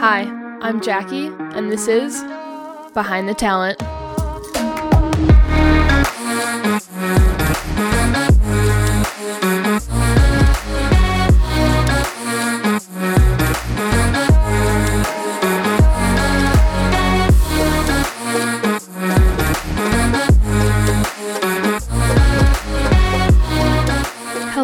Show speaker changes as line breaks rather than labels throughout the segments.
Hi, I'm Jackie, and this is Behind the Talent.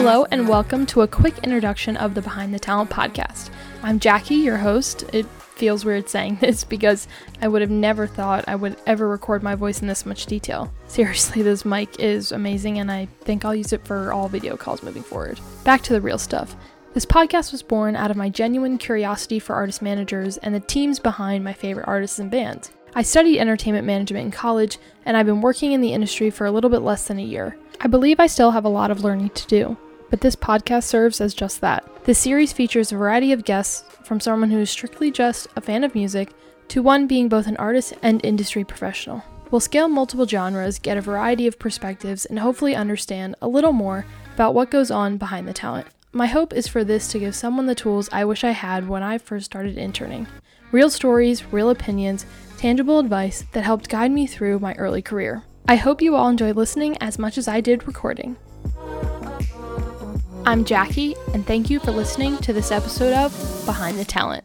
Hello, and welcome to a quick introduction of the Behind the Talent podcast. I'm Jackie, your host. It feels weird saying this because I would have never thought I would ever record my voice in this much detail. Seriously, this mic is amazing, and I think I'll use it for all video calls moving forward. Back to the real stuff. This podcast was born out of my genuine curiosity for artist managers and the teams behind my favorite artists and bands. I studied entertainment management in college, and I've been working in the industry for a little bit less than a year. I believe I still have a lot of learning to do, but this podcast serves as just that. The series features a variety of guests from someone who is strictly just a fan of music to one being both an artist and industry professional. We'll scale multiple genres, get a variety of perspectives, and hopefully understand a little more about what goes on behind the talent. My hope is for this to give someone the tools I wish I had when I first started interning real stories, real opinions, tangible advice that helped guide me through my early career. I hope you all enjoy listening as much as I did recording. I'm Jackie, and thank you for listening to this episode of Behind the Talent.